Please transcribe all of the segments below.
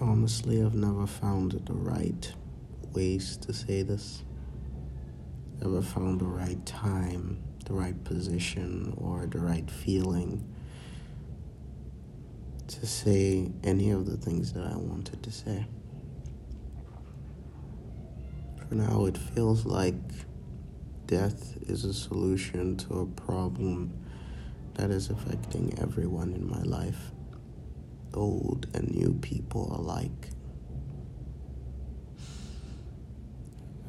Honestly, I've never found the right ways to say this. Never found the right time, the right position, or the right feeling to say any of the things that I wanted to say. For now, it feels like death is a solution to a problem that is affecting everyone in my life, old and new people alike.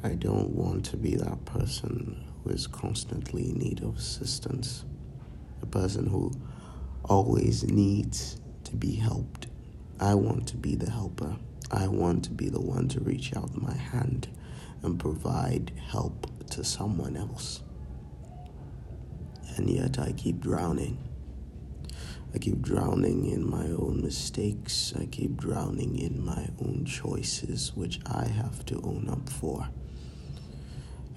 I don't want to be that person who is constantly in need of assistance, a person who always needs to be helped. I want to be the helper. I want to be the one to reach out my hand and provide help to someone else. And yet I keep drowning. I keep drowning in my own mistakes. I keep drowning in my own choices, which I have to own up for.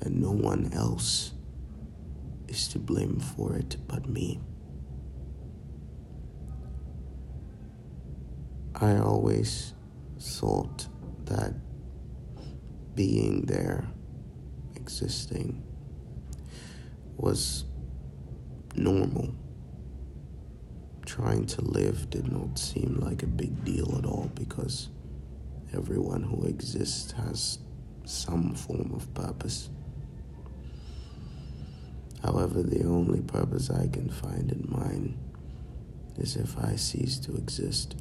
And no one else is to blame for it but me. I always thought that being there, existing, was normal. Trying to live did not seem like a big deal at all because everyone who exists has some form of purpose. However, the only purpose I can find in mine is if I cease to exist.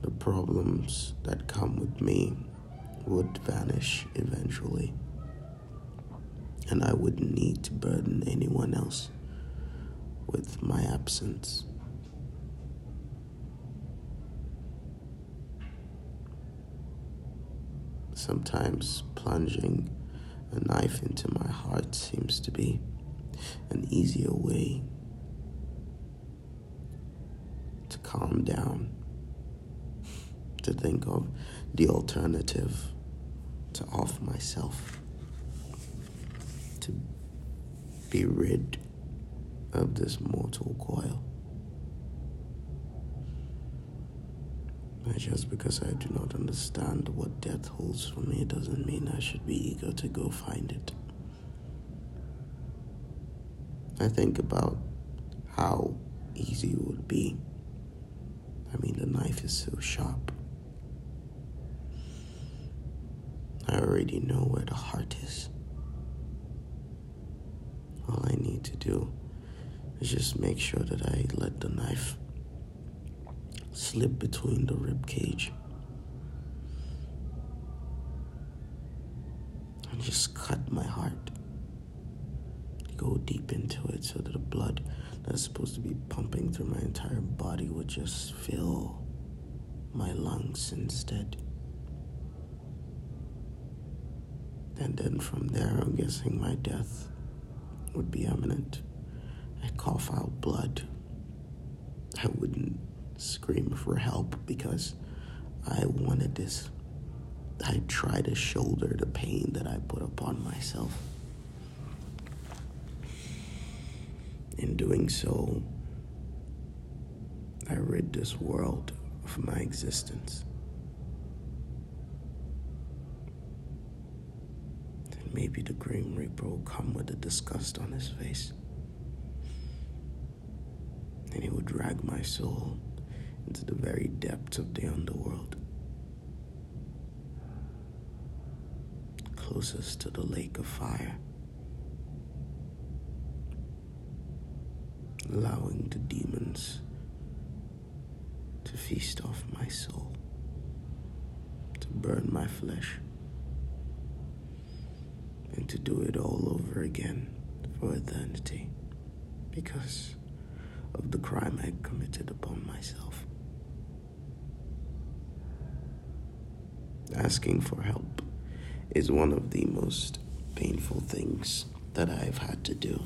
The problems that come with me would vanish eventually, and I wouldn't need to burden anyone else with my absence. Sometimes plunging a knife into my heart seems to be an easier way to calm down, to think of the alternative, to off myself, to be rid of this mortal coil. Just because I do not understand what death holds for me doesn't mean I should be eager to go find it. I think about how easy it would be. I mean, the knife is so sharp. I already know where the heart is. All I need to do is just make sure that I let the knife slip between the rib cage and just cut my heart. Go deep into it so that the blood that's supposed to be pumping through my entire body would just fill my lungs instead. And then from there, I'm guessing my death would be imminent. I'd cough out blood. I wouldn't scream for help because I wanted this. I'd try to shoulder the pain that I put upon myself. In doing so, I rid this world of my existence. And maybe the Grim Reaper will come with a disgust on his face. And he will drag my soul into the very depths of the underworld, closest to the lake of fire, allowing the demons to feast off my soul, to burn my flesh, to do it all over again for eternity because of the crime I committed upon myself. asking for help is one of the most painful things that I've had to do.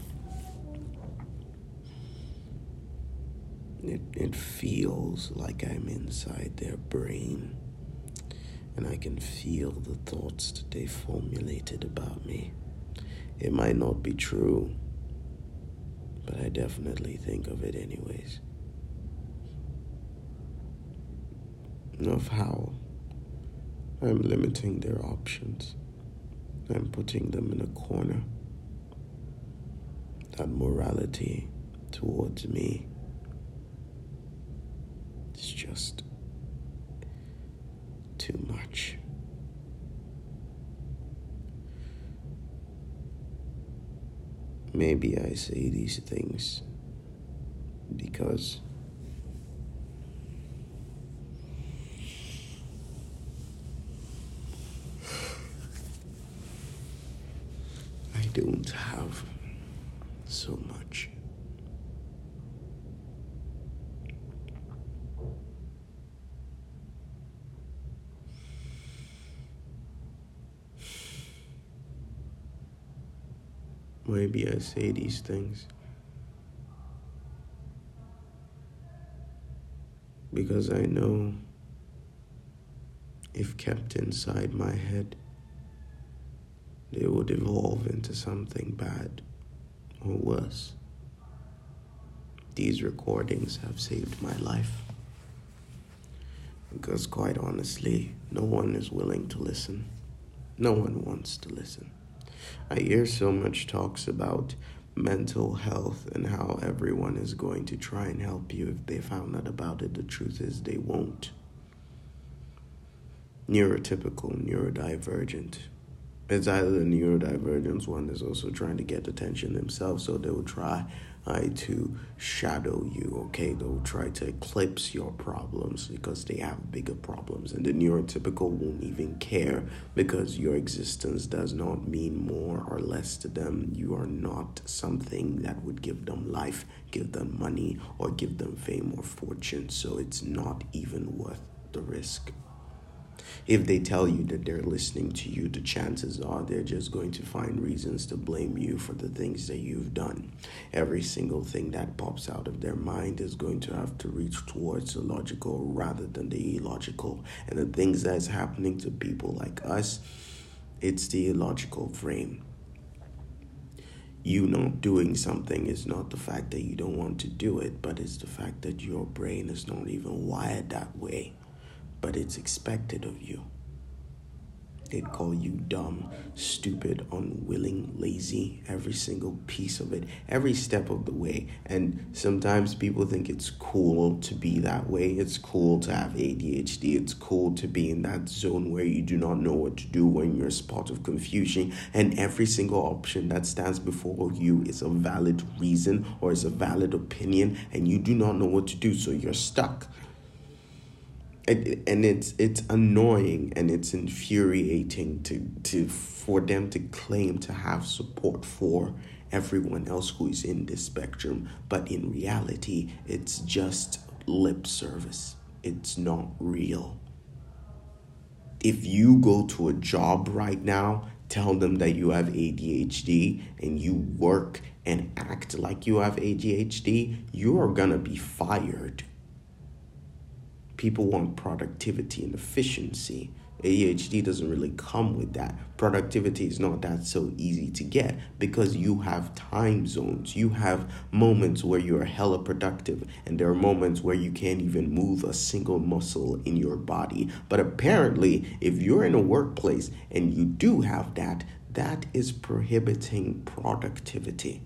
It, it feels like I'm inside their brain and I can feel the thoughts that they formulated about me. It might not be true, but I definitely think of it anyways. of how I'm limiting their options. I'm putting them in a corner. That morality towards me is just too much. Maybe I say these things because I don't have so much. Maybe I say these things because I know if kept inside my head, they would evolve into something bad or worse. These recordings have saved my life. Because, quite honestly, no one is willing to listen. No one wants to listen. I hear so much talks about mental health and how everyone is going to try and help you if they found out about it. The truth is, they won't. Neurotypical, neurodivergent. It's either the neurodivergence one is also trying to get attention themselves, so they will try uh, to shadow you, okay? They'll try to eclipse your problems because they have bigger problems. And the neurotypical won't even care because your existence does not mean more or less to them. You are not something that would give them life, give them money, or give them fame or fortune. So it's not even worth the risk. If they tell you that they're listening to you, the chances are they're just going to find reasons to blame you for the things that you've done. Every single thing that pops out of their mind is going to have to reach towards the logical rather than the illogical. And the things that's happening to people like us, it's the illogical frame you not doing something is not the fact that you don't want to do it, but it's the fact that your brain is not even wired that way but it's expected of you. They'd call you dumb, stupid, unwilling, lazy, every single piece of it, every step of the way. And sometimes people think it's cool to be that way. It's cool to have ADHD. It's cool to be in that zone where you do not know what to do when you're a spot of confusion. And every single option that stands before you is a valid reason or is a valid opinion, and you do not know what to do. So you're stuck. It, and it's it's annoying and it's infuriating to to for them to claim to have support for everyone else who is in this spectrum but in reality it's just lip service. It's not real. If you go to a job right now tell them that you have ADHD and you work and act like you have ADHD you are going to be fired people want productivity and efficiency. ADHD doesn't really come with that. Productivity is not that so easy to get because you have time zones. You have moments where you're hella productive, and there are moments where you can't even move a single muscle in your body. But apparently, if you're in a workplace and you do have that, that is prohibiting productivity.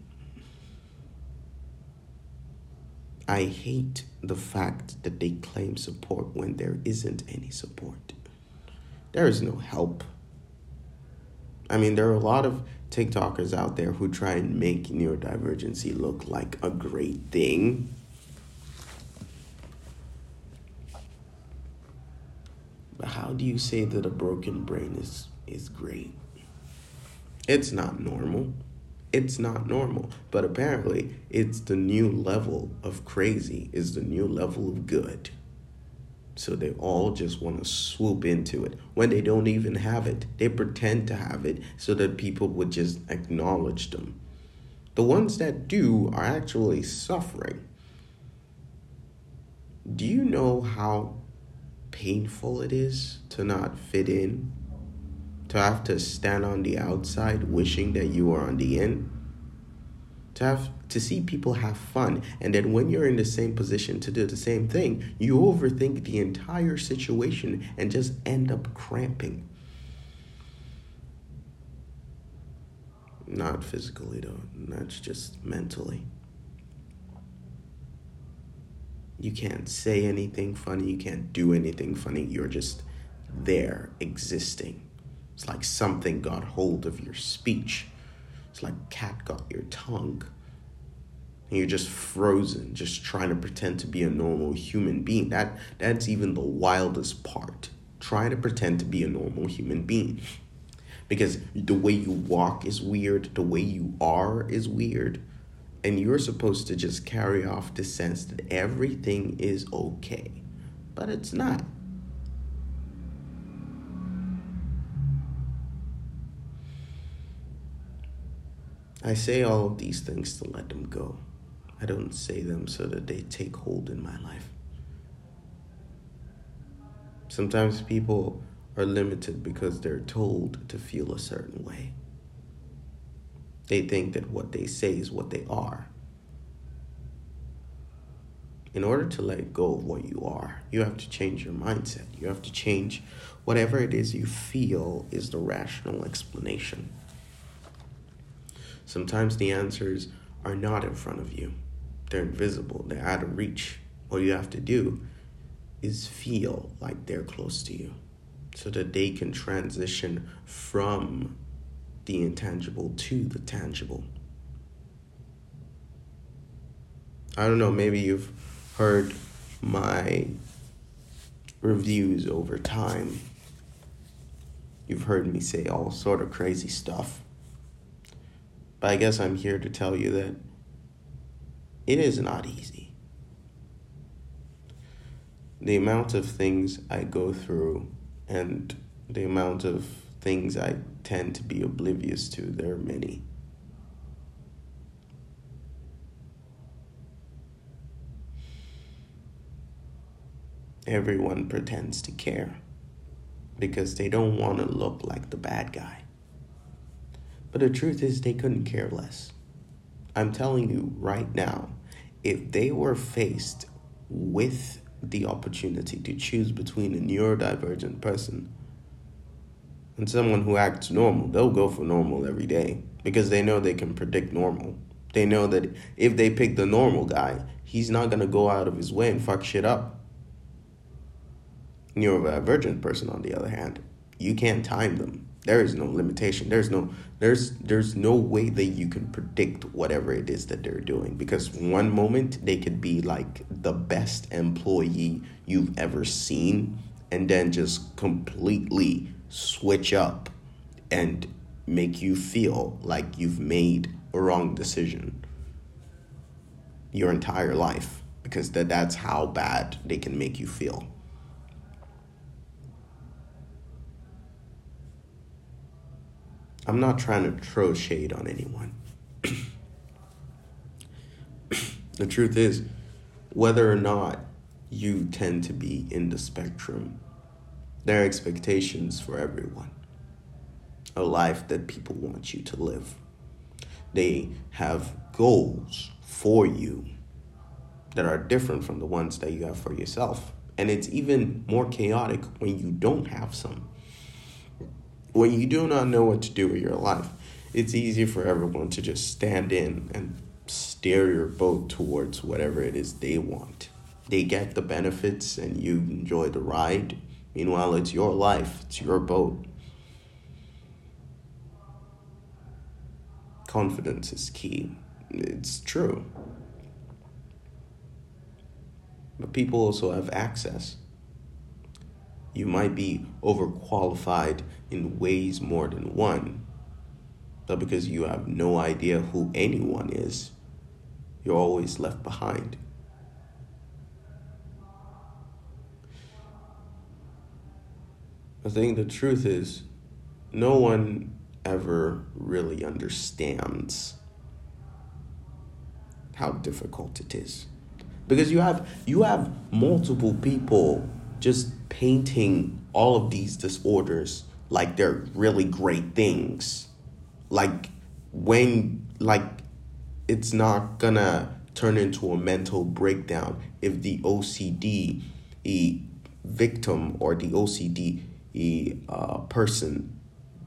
I hate the fact that they claim support when there isn't any support. There is no help. I mean, there are a lot of TikTokers out there who try and make neurodivergency look like a great thing. But how do you say that a broken brain is, is great? It's not normal it's not normal. But apparently, it's the new level of crazy, is the new level of good. So they all just want to swoop into it when they don't even have it. They pretend to have it so that people would just acknowledge them. The ones that do are actually suffering. Do you know how painful it is to not fit in? To have to stand on the outside wishing that you were on the in. to have to see people have fun. And then when you're in the same position to do the same thing you overthink the entire situation and just end up cramping. Not physically though. That's just mentally. You can't say anything funny. You can't do anything funny. You're just there existing it's like something got hold of your speech it's like cat got your tongue. And you're just frozen, just trying to pretend to be a normal human being. That that's even the wildest part. Try to pretend to be a normal human being. Because the way you walk is weird, the way you are is weird, and you're supposed to just carry off the sense that everything is okay. But it's not. I say all of these things to let them go. I don't say them so that they take hold in my life. Sometimes people are limited because they're told to feel a certain way. They think that what they say is what they are. In order to let go of what you are, you have to change your mindset. You have to change whatever it is you feel is the rational explanation. Sometimes the answers are not in front of you, they're invisible, they're out of reach. All you have to do is feel like they're close to you so that they can transition from the intangible to the tangible. I don't know, maybe you've heard my reviews over time. You've heard me say all sort of crazy stuff. But I guess I'm here to tell you that it is not easy. The amount of things I go through and the amount of things I tend to be oblivious to, there are many. Everyone pretends to care because they don't want to look like the bad guy. But the truth is, they couldn't care less. I'm telling you right now, if they were faced with the opportunity to choose between a neurodivergent person and someone who acts normal, they'll go for normal every day because they know they can predict normal. They know that if they pick the normal guy, he's not going to go out of his way and fuck shit up. Neurodivergent person, on the other hand, you can't time them there is no limitation. There's no there's there's no way that you can predict whatever it is that they're doing because one moment they could be like the best employee you've ever seen and then just completely switch up and make you feel like you've made a wrong decision your entire life because that that's how bad they can make you feel I'm not trying to throw shade on anyone. the truth is, whether or not you tend to be in the spectrum, there are expectations for everyone. A life that people want you to live. They have goals for you that are different from the ones that you have for yourself. And it's even more chaotic when you don't have some. When you do not know what to do with your life, it's easy for everyone to just stand in and steer your boat towards whatever it is they want. They get the benefits and you enjoy the ride. Meanwhile, it's your life, it's your boat. Confidence is key. It's true. But people also have access. You might be overqualified in ways more than one. But because you have no idea who anyone is, you're always left behind. I think the truth is, no one ever really understands how difficult it is because you have you have multiple people just painting all of these disorders like they're really great things. Like when like it's not gonna turn into a mental breakdown if the OCD e victim or the OCD uh, person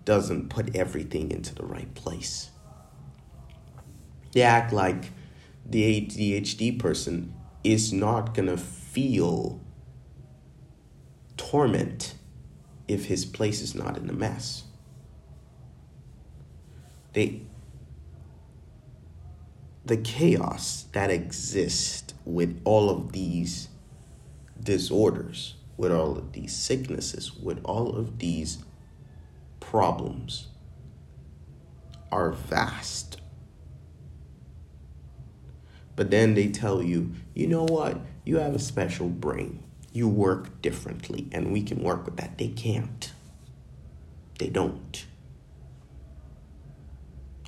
doesn't put everything into the right place. They act like the ADHD person is not gonna feel torment if his place is not in the mess. They the chaos that exists with all of these disorders, with all of these sicknesses, with all of these problems are vast. But then they tell you, you know what? You have a special brain. You work differently, and we can work with that. They can't. They don't.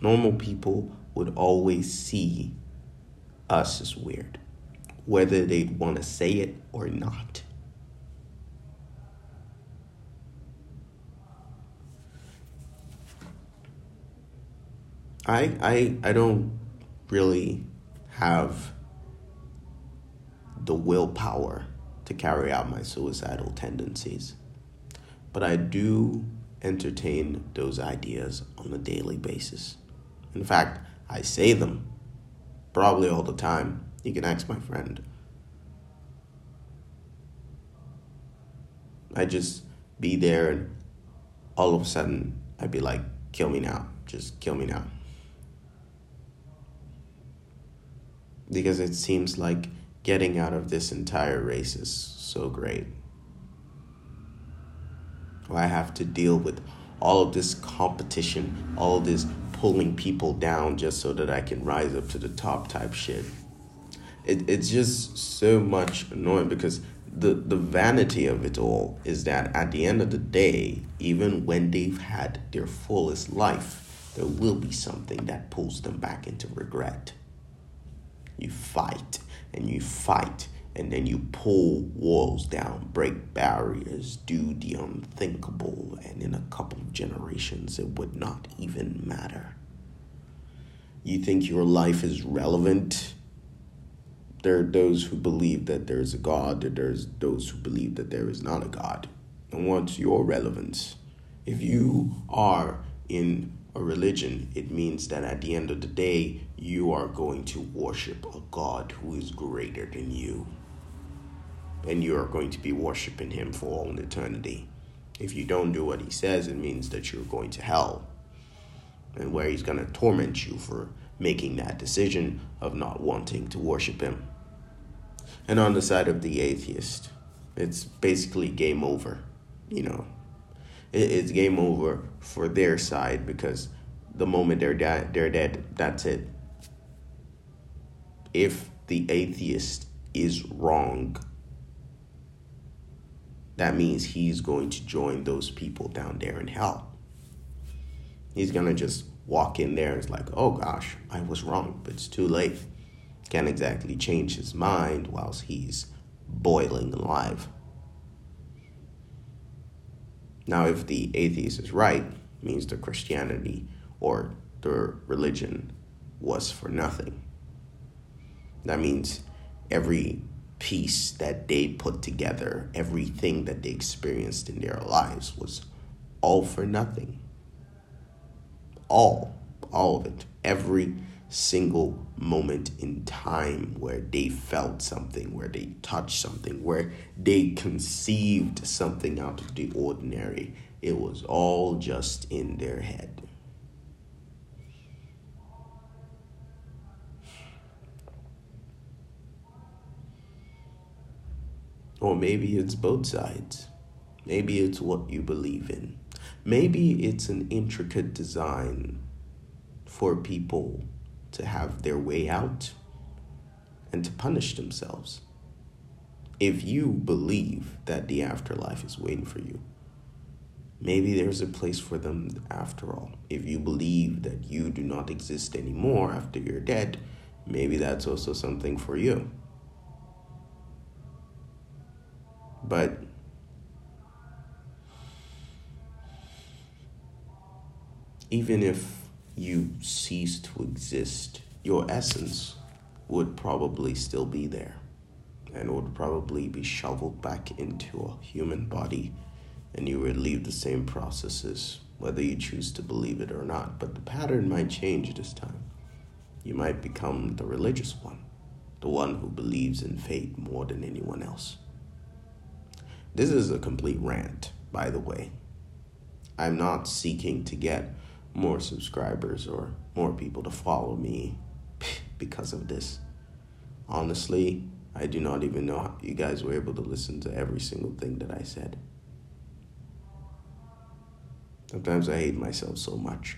Normal people would always see us as weird, whether they'd want to say it or not. I I I don't really have the willpower to carry out my suicidal tendencies. But I do entertain those ideas on a daily basis. In fact, I say them probably all the time. You can ask my friend. I just be there and all of a sudden I'd be like, kill me now. Just kill me now. Because it seems like getting out of this entire race is so great. I have to deal with all of this competition, all of this pulling people down just so that I can rise up to the top type shit. It, it's just so much annoying because the, the vanity of it all is that at the end of the day, even when they've had their fullest life, there will be something that pulls them back into regret. You fight and you fight and then you pull walls down, break barriers, do the unthinkable, and in a couple of generations it would not even matter. You think your life is relevant? There are those who believe that there is a God, and there's those who believe that there is not a God. And what's your relevance? If you are in a religion, it means that at the end of the day, you are going to worship a God who is greater than you and you are going to be worshiping him for all eternity. If you don't do what he says, it means that you're going to hell, and where he's going to torment you for making that decision of not wanting to worship him. And on the side of the atheist, it's basically game over, you know. It's game over for their side because the moment they're dead, they're dead. That's it. If the atheist is wrong, that means he's going to join those people down there in hell. He's to just walk in there and it's like, oh gosh, I was wrong, but it's too late. Can't exactly change his mind whilst he's boiling alive. Now, if the atheist is right, means the Christianity or the religion was for nothing. That means every piece that they put together, everything that they experienced in their lives was all for nothing. All, all of it. Every single moment in time where they felt something, where they touched something, where they conceived something out of the ordinary. It was all just in their head. Or maybe it's both sides. Maybe it's what you believe in. Maybe it's an intricate design for people to have their way out and to punish themselves. If you believe that the afterlife is waiting for you, maybe there's a place for them after all. If you believe that you do not exist anymore after you're dead, maybe that's also something for you. But even if you cease to exist your essence would probably still be there and would probably be shoveled back into a human body and you would leave the same processes whether you choose to believe it or not. But the pattern might change this time. You might become the religious one the one who believes in fate more than anyone else. This is a complete rant by the way. I'm not seeking to get more subscribers or more people to follow me because of this honestly I do not even know how you guys were able to listen to every single thing that I said. Sometimes I hate myself so much.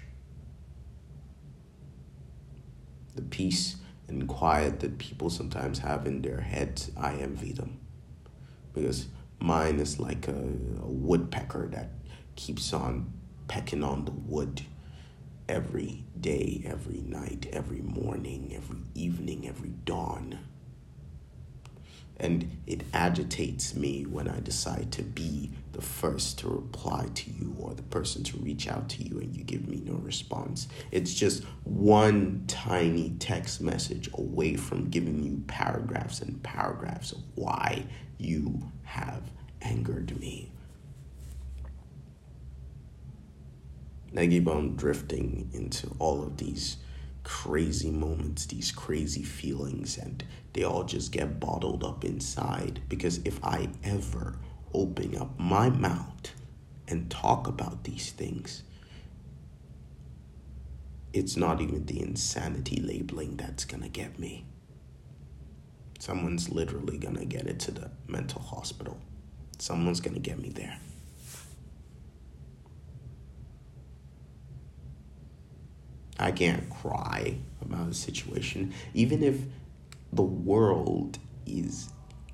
The peace and quiet that people sometimes have in their heads, I envy them. Because mine is like a, a woodpecker that keeps on pecking on the wood every day, every night, every morning, every evening, every dawn and it agitates me when I decide to be the first to reply to you or the person to reach out to you and you give me no response. It's just one tiny text message away from giving you paragraphs and paragraphs of why you have angered me. I keep on drifting into all of these crazy moments, these crazy feelings, and they all just get bottled up inside. Because if I ever open up my mouth and talk about these things, it's not even the insanity labeling that's gonna get me. Someone's literally gonna get it to the mental hospital. Someone's gonna get me there. I can't cry about a situation, even if the world is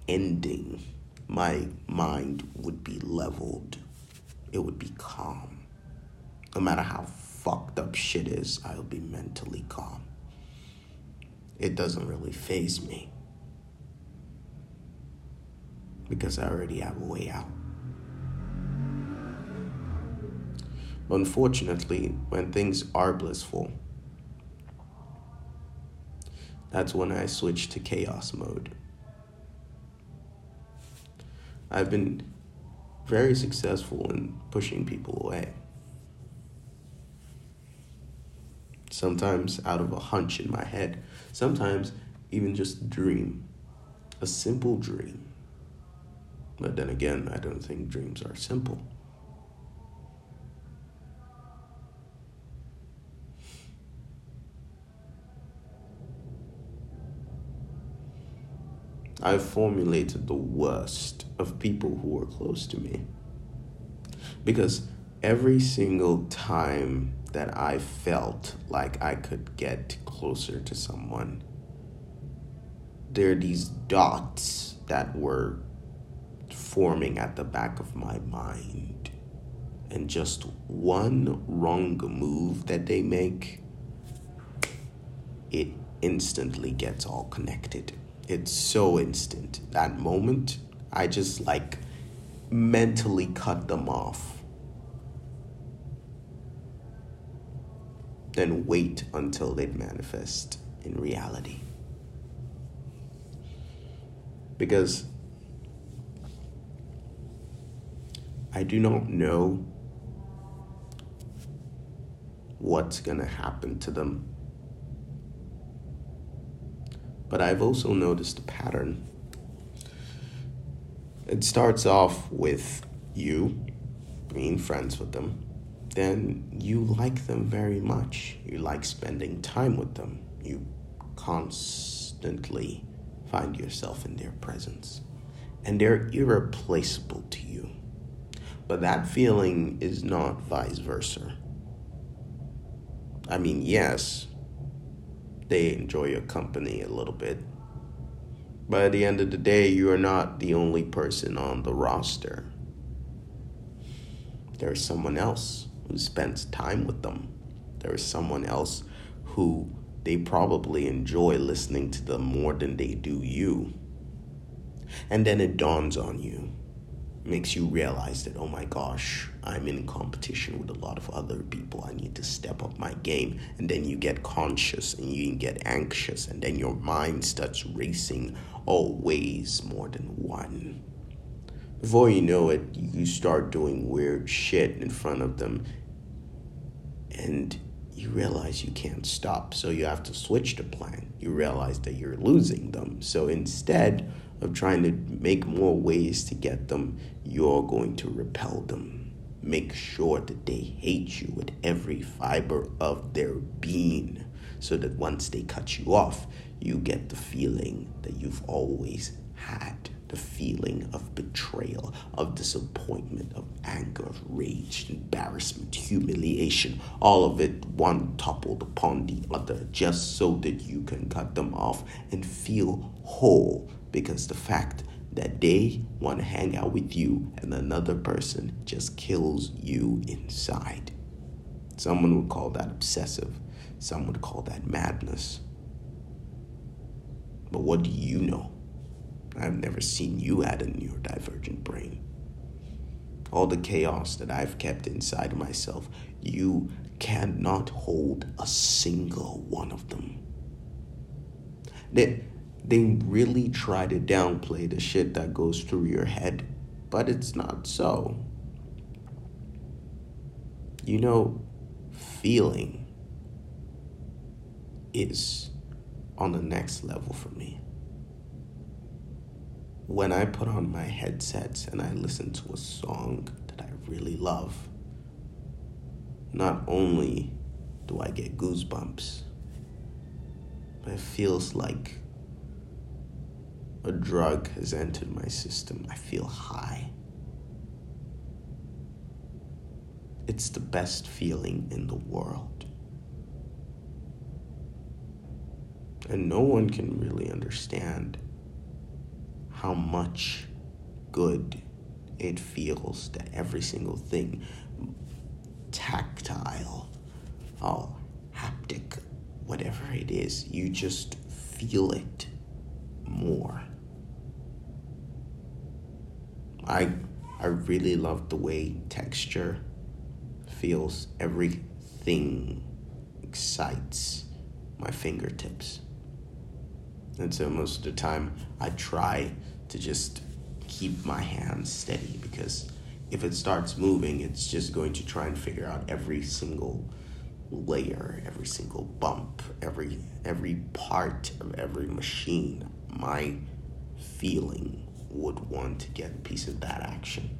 ending. My mind would be leveled. It would be calm. No matter how fucked up shit is, I'll be mentally calm. It doesn't really faze me because I already have a way out. Unfortunately, when things are blissful, that's when I switch to chaos mode. I've been very successful in pushing people away. Sometimes out of a hunch in my head, sometimes even just a dream, a simple dream. But then again, I don't think dreams are simple. I've formulated the worst of people who were close to me. Because every single time that I felt like I could get closer to someone, there are these dots that were forming at the back of my mind. And just one wrong move that they make, it instantly gets all connected it's so instant. That moment, I just like mentally cut them off. Then wait until they manifest in reality. Because I do not know what's going to happen to them but I've also noticed a pattern. It starts off with you being friends with them. Then you like them very much. You like spending time with them. You constantly find yourself in their presence. And they're irreplaceable to you. But that feeling is not vice versa. I mean, yes, they enjoy your company a little bit. But at the end of the day, you are not the only person on the roster. There's someone else who spends time with them. There is someone else who they probably enjoy listening to them more than they do you. And then it dawns on you makes you realize that, oh my gosh, I'm in competition with a lot of other people. I need to step up my game. And then you get conscious and you get anxious, and then your mind starts racing always more than one. Before you know it, you start doing weird shit in front of them, and you realize you can't stop. So you have to switch the plan. You realize that you're losing them. So instead, of trying to make more ways to get them, you're going to repel them. Make sure that they hate you with every fiber of their being so that once they cut you off, you get the feeling that you've always had the feeling of betrayal, of disappointment, of anger, of rage, embarrassment, humiliation, all of it one toppled upon the other, just so that you can cut them off and feel whole because the fact that they want to hang out with you and another person just kills you inside. Someone would call that obsessive, some would call that madness. But what do you know? I've never seen you add a neurodivergent brain. All the chaos that I've kept inside myself, you cannot hold a single one of them. That they really try to downplay the shit that goes through your head, but it's not so. You know, feeling is on the next level for me. When I put on my headsets and I listen to a song that I really love, not only do I get goosebumps, but it feels like a drug has entered my system. I feel high. It's the best feeling in the world. And no one can really understand how much good it feels that every single thing tactile, oh, haptic, whatever it is, you just feel it more. I I really love the way texture feels. Everything excites my fingertips. And so most of the time I try to just keep my hands steady because if it starts moving, it's just going to try and figure out every single layer, every single bump, every every part of every machine. My feeling would want to get a piece of that action.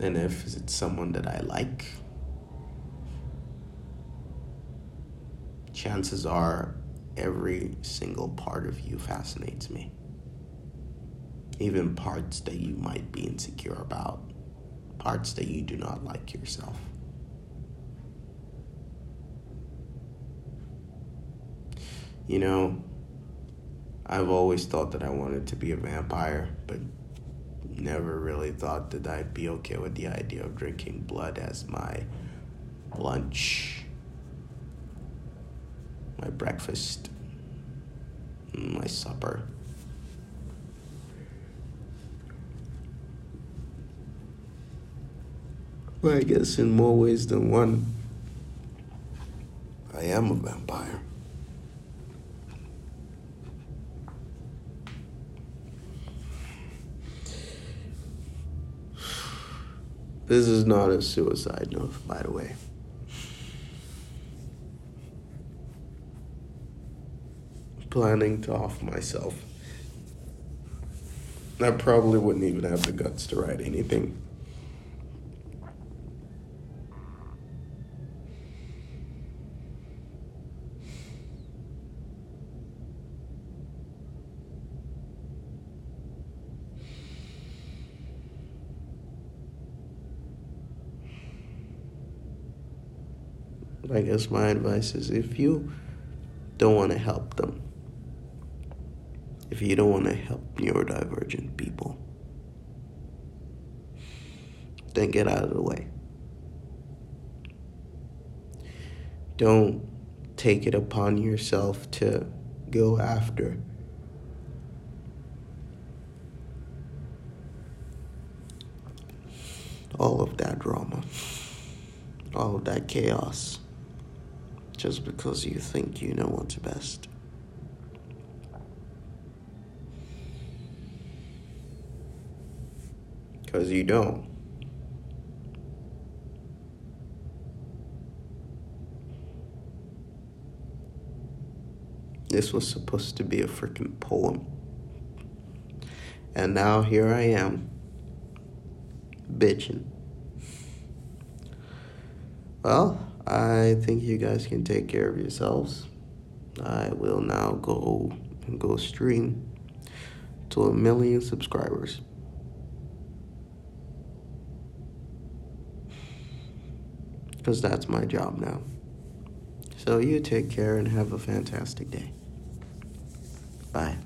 And if it's someone that I like, chances are every single part of you fascinates me. Even parts that you might be insecure about parts that you do not like yourself. You know, I've always thought that I wanted to be a vampire, but never really thought that I'd be okay with the idea of drinking blood as my lunch, my breakfast, my supper. Well, I guess in more ways than one, I am a vampire. This is not a suicide note, by the way. Planning to off myself. I probably wouldn't even have the guts to write anything. My advice is if you don't want to help them, if you don't want to help neurodivergent people, then get out of the way. Don't take it upon yourself to go after. All of that drama, all of that chaos, just because you think you know what's best. Because you don't. This was supposed to be a freaking poem. And now here I am, bitching. Well, I think you guys can take care of yourselves. I will now go and go stream to a million subscribers. Because that's my job now. So you take care and have a fantastic day. Bye.